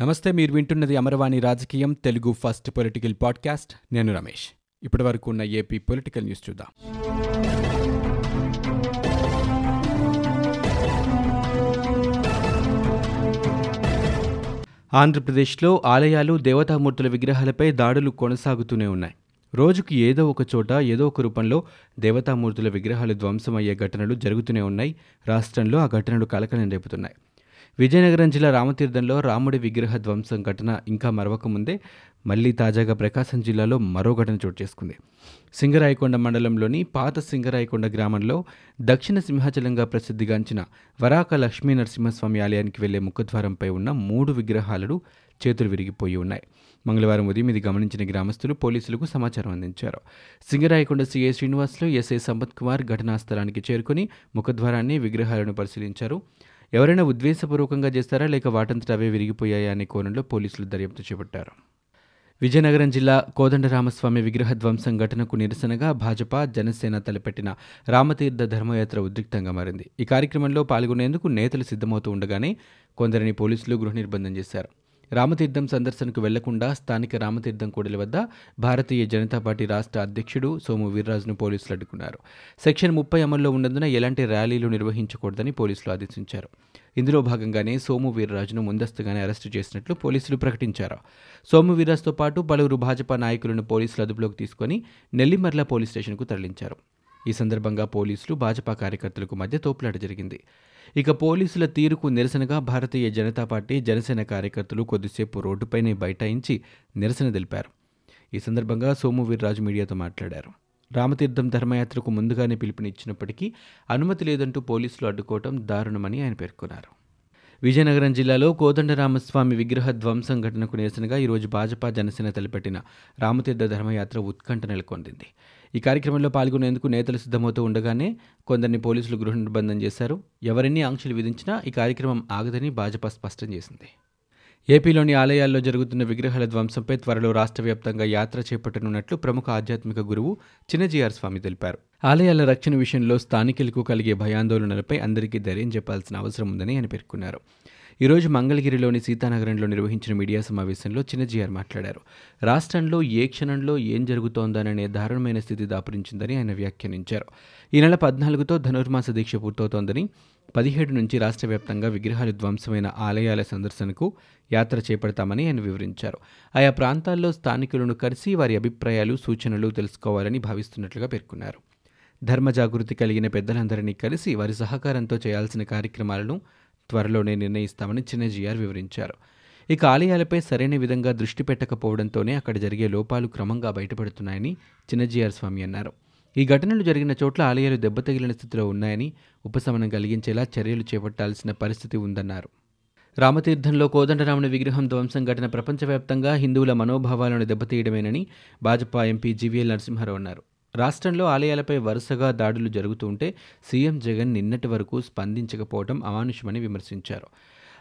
నమస్తే మీరు వింటున్నది అమరవాణి రాజకీయం తెలుగు ఫస్ట్ పొలిటికల్ పాడ్కాస్ట్. నేను రమేష్. ఇప్పటి వరకు ఉన్న ఏపీ పొలిటికల్ న్యూస్ చూద్దాం. ఆంధ్రప్రదేశ్లో ఆలయాలు దేవతామూర్తుల విగ్రహాలపై దాడులు కొనసాగుతూనే ఉన్నాయి. రోజుకి ఏదో ఒక చోట ఏదో ఒక రూపంలో దేవతామూర్తుల విగ్రహాలు ధ్వంసమయ్యే ఘటనలు జరుగుతూనే ఉన్నాయి. రాష్ట్రంలో ఆ ఘటనలు కలకలం రేపుతున్నాయి. విజయనగరం జిల్లా రామతీర్థంలో రాముడి విగ్రహ ధ్వంసం ఘటన ఇంకా మరవక ముందే మళ్ళీ తాజాగా ప్రకాశం జిల్లాలో మరో ఘటన చోటు చేసుకుంది. సింగరాయకొండ మండలంలోని పాత సింగరాయకొండ గ్రామంలో దక్షిణ సింహాచలంగా ప్రసిద్ధిగాంచిన వరాక లక్ష్మీ నరసింహస్వామి ఆలయానికి వెళ్ళే ముఖద్వారంపై ఉన్న మూడు విగ్రహాలను చేతులు విరిగిపోయి ఉన్నాయి. మంగళవారం ఉదయం ఇది గమనించిన గ్రామస్తులు పోలీసులకు సమాచారం అందించారు. సింగరాయకొండ సీఏ శ్రీనివాసులు ఎస్ఐ సంపత్ కుమార్ ఘటనా స్థలానికి చేరుకుని ముఖద్వారాన్ని విగ్రహాలను పరిశీలించారు. ఎవరైనా ఉద్వేశపూర్వకంగా చేస్తారా లేక వాటంతట అవే విరిగిపోయాయా అనే కోణంలో పోలీసులు దర్యాప్తు చేపట్టారు. విజయనగరం జిల్లా కోదండరామస్వామి విగ్రహ ధ్వంసం ఘటనకు నిరసనగా భాజపా జనసేన తలపెట్టిన రామతీర్థ ధర్మయాత్ర ఉద్రిక్తంగా మారింది. ఈ కార్యక్రమంలో పాల్గొనేందుకు నేతలు సిద్ధమవుతూ ఉండగానే కొందరిని పోలీసులు గృహ నిర్బంధం చేశారు. రామతీర్థం సందర్శనకు వెళ్ళకుండా స్థానిక రామతీర్థం కూడలి వద్ద భారతీయ జనతా పార్టీ రాష్ట్ర అధ్యక్షుడు సోము వీర్రాజును పోలీసులు అడ్డుకున్నారు. సెక్షన్ ముప్పై అమల్లో ఉన్నందున ఎలాంటి ర్యాలీలు నిర్వహించకూడదని పోలీసులు ఆదేశించారు. ఇందులో భాగంగానే సోము వీర్రాజును ముందస్తుగానే అరెస్టు చేసినట్లు పోలీసులు ప్రకటించారు. సోము వీర్రాజుతో పాటు పలువురు భాజపా నాయకులను పోలీసులు అదుపులోకి తీసుకుని నెల్లిమర్ల పోలీస్ స్టేషన్కు తరలించారు. ఈ సందర్భంగా పోలీసులు భాజపా కార్యకర్తలకు మధ్య తోపులాట జరిగింది. ఇక పోలీసుల తీరుకు నిరసనగా భారతీయ జనతా పార్టీ జనసేన కార్యకర్తలు కొద్దిసేపు రోడ్డుపైనే బైఠాయించి నిరసన తెలిపారు. ఈ సందర్భంగా సోము వీర్రాజు మీడియాతో మాట్లాడారు. రామతీర్థం ధర్మయాత్రకు ముందుగానే పిలుపునిచ్చినప్పటికీ అనుమతి లేదంటూ పోలీసులు అడ్డుకోవడం దారుణమని ఆయన పేర్కొన్నారు. విజయనగరం జిల్లాలో కోదండరామస్వామి విగ్రహ ధ్వంసం ఘటనకు నిరసనగా ఈరోజు భాజపా జనసేన తలపెట్టిన రామతీర్థ ధర్మయాత్ర ఉత్కంఠ నెలకొంది ఈ కార్యక్రమంలో పాల్గొనేందుకు నేతలు సిద్ధమవుతూ ఉండగానే కొందరిని పోలీసులు గృహ నిర్బంధం చేశారు. ఎవరిని ఆంక్షలు విధించినా ఈ కార్యక్రమం ఆగదని భాజపా స్పష్టం చేసింది. ఏపీలోని ఆలయాల్లో జరుగుతున్న విగ్రహాల ధ్వంసంపై త్వరలో రాష్ట్ర వ్యాప్తంగా యాత్ర చేపట్టనున్నట్లు ప్రముఖ ఆధ్యాత్మిక గురువు చిన్నజీఆర్ స్వామి తెలిపారు. ఆలయాల రక్షణ విషయంలో స్థానికులకు కలిగే భయాందోళనలపై అందరికీ ధైర్యం చెప్పాల్సిన అవసరం ఉందని ఆయన పేర్కొన్నారు. ఈరోజు మంగళగిరిలోని సీతానగరంలో నిర్వహించిన మీడియా సమావేశంలో చిన్నజీఆర్ మాట్లాడారు. రాష్ట్రంలో ఏ క్షణంలో ఏం జరుగుతోందననే దారుణమైన స్థితి దాపురించిందని ఆయన వ్యాఖ్యానించారు. ఈ నెల పద్నాలుగుతో ధనుర్మాస దీక్ష పూర్తవుతోందని పదిహేడు నుంచి రాష్ట్ర వ్యాప్తంగా విగ్రహాలు ధ్వంసమైన ఆలయాల సందర్శనకు యాత్ర చేపడతామని ఆయన వివరించారు. ఆయా ప్రాంతాల్లో స్థానికులను కలిసి వారి అభిప్రాయాలు సూచనలు తెలుసుకోవాలని భావిస్తున్నట్లుగా పేర్కొన్నారు. ధర్మ జాగృతి కలిగిన పెద్దలందరినీ కలిసి వారి సహకారంతో చేయాల్సిన కార్యక్రమాలను త్వరలోనే నిర్ణయిస్తామని చిన్నజీఆర్ వివరించారు. ఇక ఆలయాలపై సరైన విధంగా దృష్టి పెట్టకపోవడంతోనే అక్కడ జరిగే లోపాలు క్రమంగా బయటపడుతున్నాయని చిన్నజీఆర్ స్వామి అన్నారు. ఈ ఘటనలు జరిగిన చోట్ల ఆలయాలు దెబ్బతగిలిన స్థితిలో ఉన్నాయని ఉపశమనం కలిగించేలా చర్యలు చేపట్టాల్సిన పరిస్థితి ఉందన్నారు. రామతీర్థంలో కోదండరాముని విగ్రహం ధ్వంసం ఘటన ప్రపంచవ్యాప్తంగా హిందువుల మనోభావాలను దెబ్బతీయడమేనని భాజపా ఎంపీ జీవీఎల్ నరసింహారావు అన్నారు. రాష్ట్రంలో ఆలయాలపై వరుసగా దాడులు జరుగుతుంటే సీఎం జగన్ నిన్నటి వరకు స్పందించకపోవడం అమానుషమని విమర్శించారు.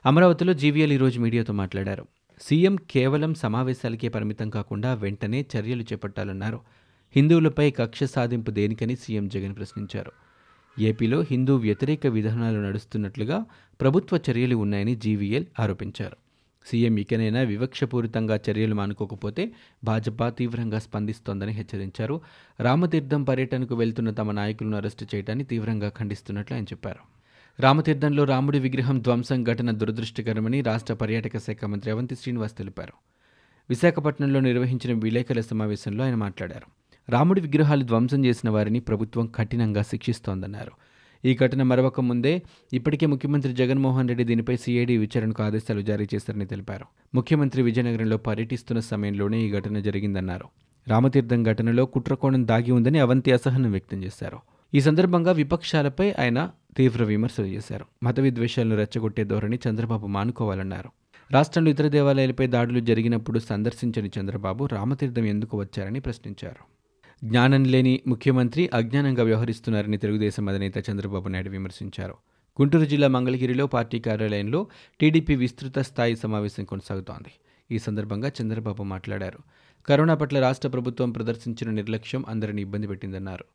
అమరావతిలో జీవీఎల్ ఈరోజు మీడియాతో మాట్లాడారు. సీఎం కేవలం సమావేశాలకే పరిమితం కాకుండా వెంటనే చర్యలు చేపట్టాలన్నారు. హిందువులపై కక్ష సాధింపు దేనికని సీఎం జగన్ ప్రశ్నించారు. ఏపీలో హిందూ వ్యతిరేక విధానాలు నడుస్తున్నట్లుగా ప్రభుత్వ చర్యలు ఉన్నాయని జీవీఎల్ ఆరోపించారు. సీఎం ఇకనైనా వివక్షపూరితంగా చర్యలు మానుకోకపోతే భాజపా తీవ్రంగా స్పందిస్తోందని హెచ్చరించారు. రామతీర్థం పర్యటనకు వెళ్తున్న తమ నాయకులను అరెస్టు చేయడాన్ని తీవ్రంగా ఖండిస్తున్నట్లు ఆయన చెప్పారు. రామతీర్థంలో రాముడి విగ్రహం ధ్వంసం ఘటన దురదృష్టకరమని రాష్ట్ర పర్యాటక శాఖ మంత్రి అవంతి శ్రీనివాస్ తెలిపారు. విశాఖపట్నంలో నిర్వహించిన విలేకరుల సమావేశంలో ఆయన మాట్లాడారు. రాముడి విగ్రహాలు ధ్వంసం చేసిన వారిని ప్రభుత్వం కఠినంగా శిక్షిస్తోందన్నారు. ఈ ఘటన మరొక ముందే ఇప్పటికే ముఖ్యమంత్రి జగన్మోహన్ రెడ్డి దీనిపై సిఐడి విచారణకు ఆదేశాలు జారీ చేశారని తెలిపారు. ముఖ్యమంత్రి విజయనగరంలో పర్యటిస్తున్న సమయంలోనే ఈ ఘటన జరిగిందన్నారు. రామతీర్థం ఘటనలో కుట్రకోణం దాగి ఉందని అవంతి అసహనం వ్యక్తం చేశారు. ఈ సందర్భంగా విపక్షాలపై ఆయన తీవ్ర విమర్శలు చేశారు. మత విద్వేషాలను రెచ్చగొట్టే ధోరణి చంద్రబాబు మానుకోవాలన్నారు. రాష్ట్రంలో ఇతర దేవాలయాలపై దాడులు జరిగినప్పుడు సందర్శించని చంద్రబాబు రామతీర్థం ఎందుకు వచ్చారని ప్రశ్నించారు. జ్ఞానం లేని ముఖ్యమంత్రి అజ్ఞానంగా వ్యవహరిస్తున్నారని తెలుగుదేశం అధినేత చంద్రబాబు నాయుడు విమర్శించారు. గుంటూరు జిల్లా మంగళగిరిలో పార్టీ కార్యాలయంలో టీడీపీ విస్తృత స్థాయి సమావేశం కొనసాగుతోంది. ఈ సందర్భంగా చంద్రబాబు మాట్లాడారు. కరోనా పట్ల రాష్ట్ర ప్రభుత్వం ప్రదర్శించిన నిర్లక్ష్యం అందరిని ఇబ్బంది పెట్టిందన్నారు.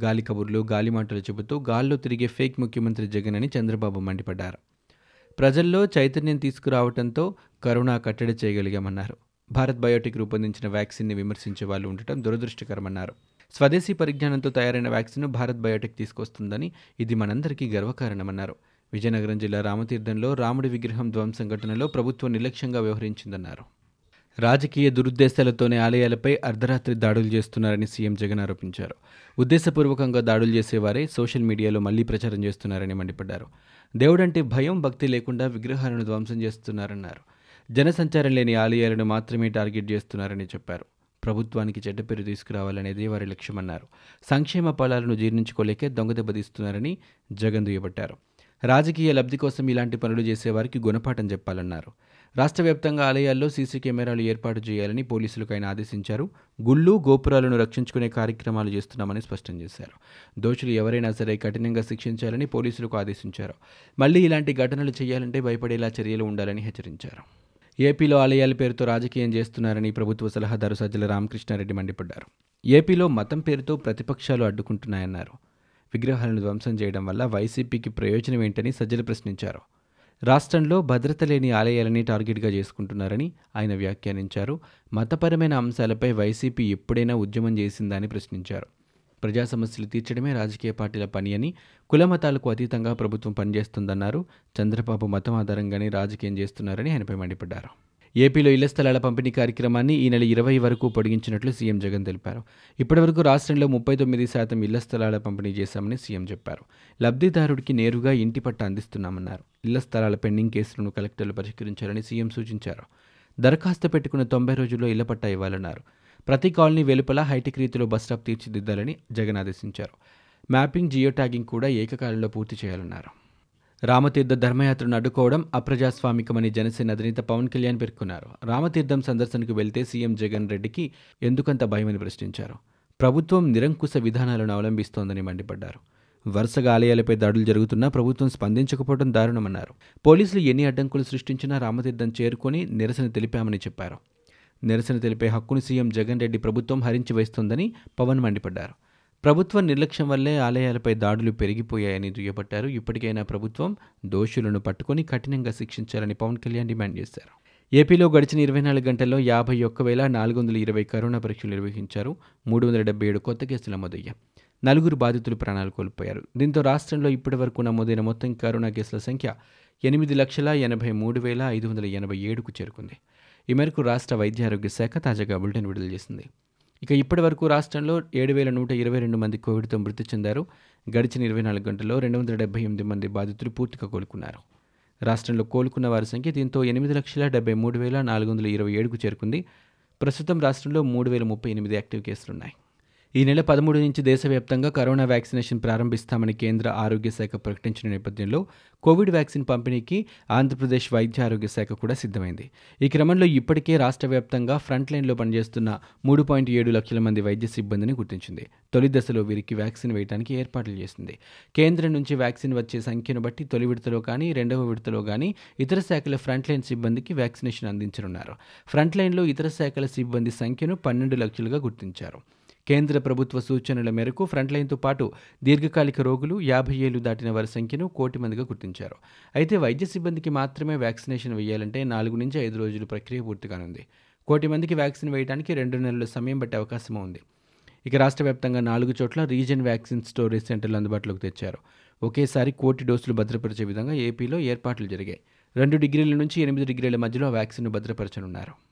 గాలి కబుర్లు గాలి మాటలు చెబుతూ గాల్లో తిరిగే ఫేక్ ముఖ్యమంత్రి జగన్ అని చంద్రబాబు మండిపడ్డారు. ప్రజల్లో చైతన్యం తీసుకురావడంతో కరోనా కట్టడి చేయగలిగామన్నారు. భారత్ బయోటెక్ రూపొందించిన వ్యాక్సిన్ని విమర్శించే వాళ్ళు ఉండటం దురదృష్టకరమన్నారు. స్వదేశీ పరిజ్ఞానంతో తయారైన వ్యాక్సిన్ను భారత్ బయోటెక్ తీసుకొస్తుందని ఇది మనందరికీ గర్వకారణమన్నారు. విజయనగరం జిల్లా రామతీర్థంలో రాముడి విగ్రహం ధ్వంసం ఘటనలో ప్రభుత్వం నిర్లక్ష్యంగా వ్యవహరించిందన్నారు. రాజకీయ దురుద్దేశాలతోనే ఆలయాలపై అర్ధరాత్రి దాడులు చేస్తున్నారని సీఎం జగన్ ఆరోపించారు. ఉద్దేశపూర్వకంగా దాడులు చేసేవారే సోషల్ మీడియాలో మళ్ళీ ప్రచారం చేస్తున్నారని మండిపడ్డారు. దేవుడంటే భయం భక్తి లేకుండా విగ్రహాలను ధ్వంసం చేస్తున్నారన్నారు. జనసంచారం లేని ఆలయాలను మాత్రమే టార్గెట్ చేస్తున్నారని చెప్పారు. ప్రభుత్వానికి చెడ్డ పేరు తీసుకురావాలనేదే వారి లక్ష్యమన్నారు. సంక్షేమ ఫలాలను జీర్ణించుకోలేకే దొంగదెబ్బతీస్తున్నారని జగన్ దుయ్యబట్టారు. రాజకీయ లబ్ధి కోసం ఇలాంటి పనులు చేసేవారికి గుణపాఠం చెప్పాలన్నారు. రాష్ట్ర వ్యాప్తంగా ఆలయాల్లో సీసీ కెమెరాలు ఏర్పాటు చేయాలని పోలీసులకు ఆయన ఆదేశించారు. గుళ్ళు గోపురాలను రక్షించుకునే కార్యక్రమాలు చేస్తున్నామని స్పష్టం చేశారు. దోషులు ఎవరైనా సరే కఠినంగా శిక్షించాలని పోలీసులకు ఆదేశించారు. మళ్ళీ ఇలాంటి ఘటనలు చేయాలంటే భయపడేలా చర్యలు ఉండాలని హెచ్చరించారు. ఏపీలో ఆలయాల పేరుతో రాజకీయం చేస్తున్నారని ప్రభుత్వ సలహాదారు సజ్జల రామకృష్ణారెడ్డి మండిపడ్డారు. ఏపీలో మతం పేరుతో ప్రతిపక్షాలు అడ్డుకుంటున్నాయన్నారు. విగ్రహాలను ధ్వంసం చేయడం వల్ల వైసీపీకి ప్రయోజనం ఏంటని సజ్జలు ప్రశ్నించారు. రాష్ట్రంలో భద్రత లేని ఆలయాలని టార్గెట్గా చేసుకుంటున్నారని ఆయన వ్యాఖ్యానించారు. మతపరమైన అంశాలపై వైసీపీ ఎప్పుడైనా ఉద్యమం చేసిందా అని ప్రశ్నించారు. ప్రజా సమస్యలు తీర్చడమే రాజకీయ పార్టీల పని అని కులమతాలకు అతీతంగా ప్రభుత్వం పనిచేస్తుందన్నారు. చంద్రబాబు మతం ఆధారంగానే రాజకీయం చేస్తున్నారని ఆయనపై మండిపడ్డారు. ఏపీలో ఇళ్ళ స్థలాల పంపిణీ కార్యక్రమాన్ని ఈ నెల ఇరవై వరకు పొడిగించినట్లు సీఎం జగన్ తెలిపారు. ఇప్పటివరకు రాష్ట్రంలో ముప్పై తొమ్మిది శాతం ఇళ్ళ స్థలాల పంపిణీ చేశామని సీఎం చెప్పారు. లబ్ధిదారుడికి నేరుగా ఇంటి పట్ట అందిస్తున్నామన్నారు. ఇళ్ళ స్థలాల పెండింగ్ కేసులను కలెక్టర్లు పరిష్కరించాలని సీఎం సూచించారు. దరఖాస్తు పెట్టుకున్న తొంభై రోజుల్లో ఇళ్ళ పట్టా ఇవ్వాలన్నారు. ప్రతి కాలనీ వెలుపల హైటెక్ రీతిలో బస్ స్టాప్ తీర్చిదిద్దాలని జగన్ ఆదేశించారు. మ్యాపింగ్ జియో ట్యాగింగ్ కూడా ఏకకాలంలో పూర్తి చేయాలన్నారు. రామతీర్థ ధర్మయాత్రను అడ్డుకోవడం అప్రజాస్వామికమని జనసేన అధినేత పవన్ కళ్యాణ్ పేర్కొన్నారు. రామతీర్థం సందర్శనకు వెళ్తే సీఎం జగన్ రెడ్డికి ఎందుకంత భయమని ప్రశ్నించారు. ప్రభుత్వం నిరంకుశ విధానాలను అవలంబిస్తోందని మండిపడ్డారు. వరుసగా ఆలయాలపై దాడులు జరుగుతున్నా ప్రభుత్వం స్పందించకపోవడం దారుణమన్నారు. పోలీసులు ఎన్ని అడ్డంకులు సృష్టించినా రామతీర్థం చేరుకొని నిరసన తెలిపామని చెప్పారు. నిరసన తెలిపే హక్కును సీఎం జగన్ రెడ్డి ప్రభుత్వం హరించి వేస్తుందని పవన్ మండిపడ్డారు. ప్రభుత్వ నిర్లక్ష్యం వల్లే ఆలయాలపై దాడులు పెరిగిపోయాయని దుయ్యబట్టారు. ఇప్పటికైనా ప్రభుత్వం దోషులను పట్టుకొని కఠినంగా శిక్షించాలని పవన్ కళ్యాణ్ డిమాండ్ చేశారు. ఏపీలో గడిచిన ఇరవై నాలుగు గంటల్లో యాభై ఒక్క వేల నాలుగు వందల ఇరవై కరోనా పరీక్షలు నిర్వహించారు. మూడు వందల డెబ్బై ఏడు కొత్త కేసులు నమోదయ్యాయి. నలుగురు బాధితులు ప్రాణాలు కోల్పోయారు. దీంతో రాష్ట్రంలో ఇప్పటి వరకు నమోదైన మొత్తం కరోనా కేసుల సంఖ్య ఎనిమిది లక్షల ఎనభై మూడు వేల ఐదు వందల ఎనభై ఏడుకు చేరుకుంది. ఈ మేరకు రాష్ట్ర వైద్య ఆరోగ్య శాఖ తాజాగా బులెటిన్ విడుదల చేసింది. ఇక ఇప్పటి వరకు రాష్ట్రంలో ఏడు వేల నూట ఇరవై రెండు మంది కోవిడ్తో మృతి చెందారు. గడిచిన ఇరవై నాలుగు గంటల్లో రెండు వందల డెబ్బై ఎనిమిది మంది బాధితులు పూర్తిగా కోలుకున్నారు. రాష్ట్రంలో కోలుకున్న వారి సంఖ్య దీంతో ఎనిమిది లక్షల డెబ్బై మూడు వేల నాలుగు వందల ఇరవై ఏడుకు చేరుకుంది. ప్రస్తుతం రాష్ట్రంలో మూడు వేల ముప్పై ఎనిమిది యాక్టివ్ కేసులున్నాయి. ఈ నెల పదమూడు నుంచి దేశవ్యాప్తంగా కరోనా వ్యాక్సినేషన్ ప్రారంభిస్తామని కేంద్ర ఆరోగ్య శాఖ ప్రకటించిన నేపథ్యంలో కోవిడ్ వ్యాక్సిన్ పంపిణీకి ఆంధ్రప్రదేశ్ వైద్య ఆరోగ్య శాఖ కూడా సిద్ధమైంది. ఈ క్రమంలో ఇప్పటికే రాష్ట్ర వ్యాప్తంగా ఫ్రంట్ లైన్లో పనిచేస్తున్న మూడు పాయింట్ ఏడు లక్షల మంది వైద్య సిబ్బందిని గుర్తించింది. తొలి దశలో వీరికి వ్యాక్సిన్ వేయడానికి ఏర్పాట్లు చేసింది. కేంద్రం నుంచి వ్యాక్సిన్ వచ్చే సంఖ్యను బట్టి తొలి విడతలో కానీ రెండవ విడతలో కానీ ఇతర శాఖల ఫ్రంట్ లైన్ సిబ్బందికి వ్యాక్సినేషన్ అందించనున్నారు. ఫ్రంట్ లైన్లో ఇతర శాఖల సిబ్బంది సంఖ్యను పన్నెండు లక్షలుగా గుర్తించారు. కేంద్ర ప్రభుత్వ సూచనల మేరకు ఫ్రంట్లైన్తో పాటు దీర్ఘకాలిక రోగులు యాభై ఏళ్ళు దాటిన వారి సంఖ్యను కోటి మందిగా గుర్తించారు. అయితే వైద్య సిబ్బందికి మాత్రమే వ్యాక్సినేషన్ వేయాలంటే నాలుగు నుంచి ఐదు రోజులు ప్రక్రియ పూర్తి కానుంది కోటి మందికి వ్యాక్సిన్ వేయడానికి రెండు నెలల సమయం పట్టే అవకాశం ఉంది. ఇక రాష్ట్ర వ్యాప్తంగా నాలుగు చోట్ల రీజన్ వ్యాక్సిన్ స్టోరేజ్ సెంటర్లు అందుబాటులోకి తెచ్చారు. ఒకేసారి కోటి డోసులు భద్రపరిచే విధంగా ఏపీలో ఏర్పాట్లు జరిగాయి. రెండు డిగ్రీల నుంచి ఎనిమిది డిగ్రీల మధ్యలో వ్యాక్సిన్ను భద్రపరచనున్నారు.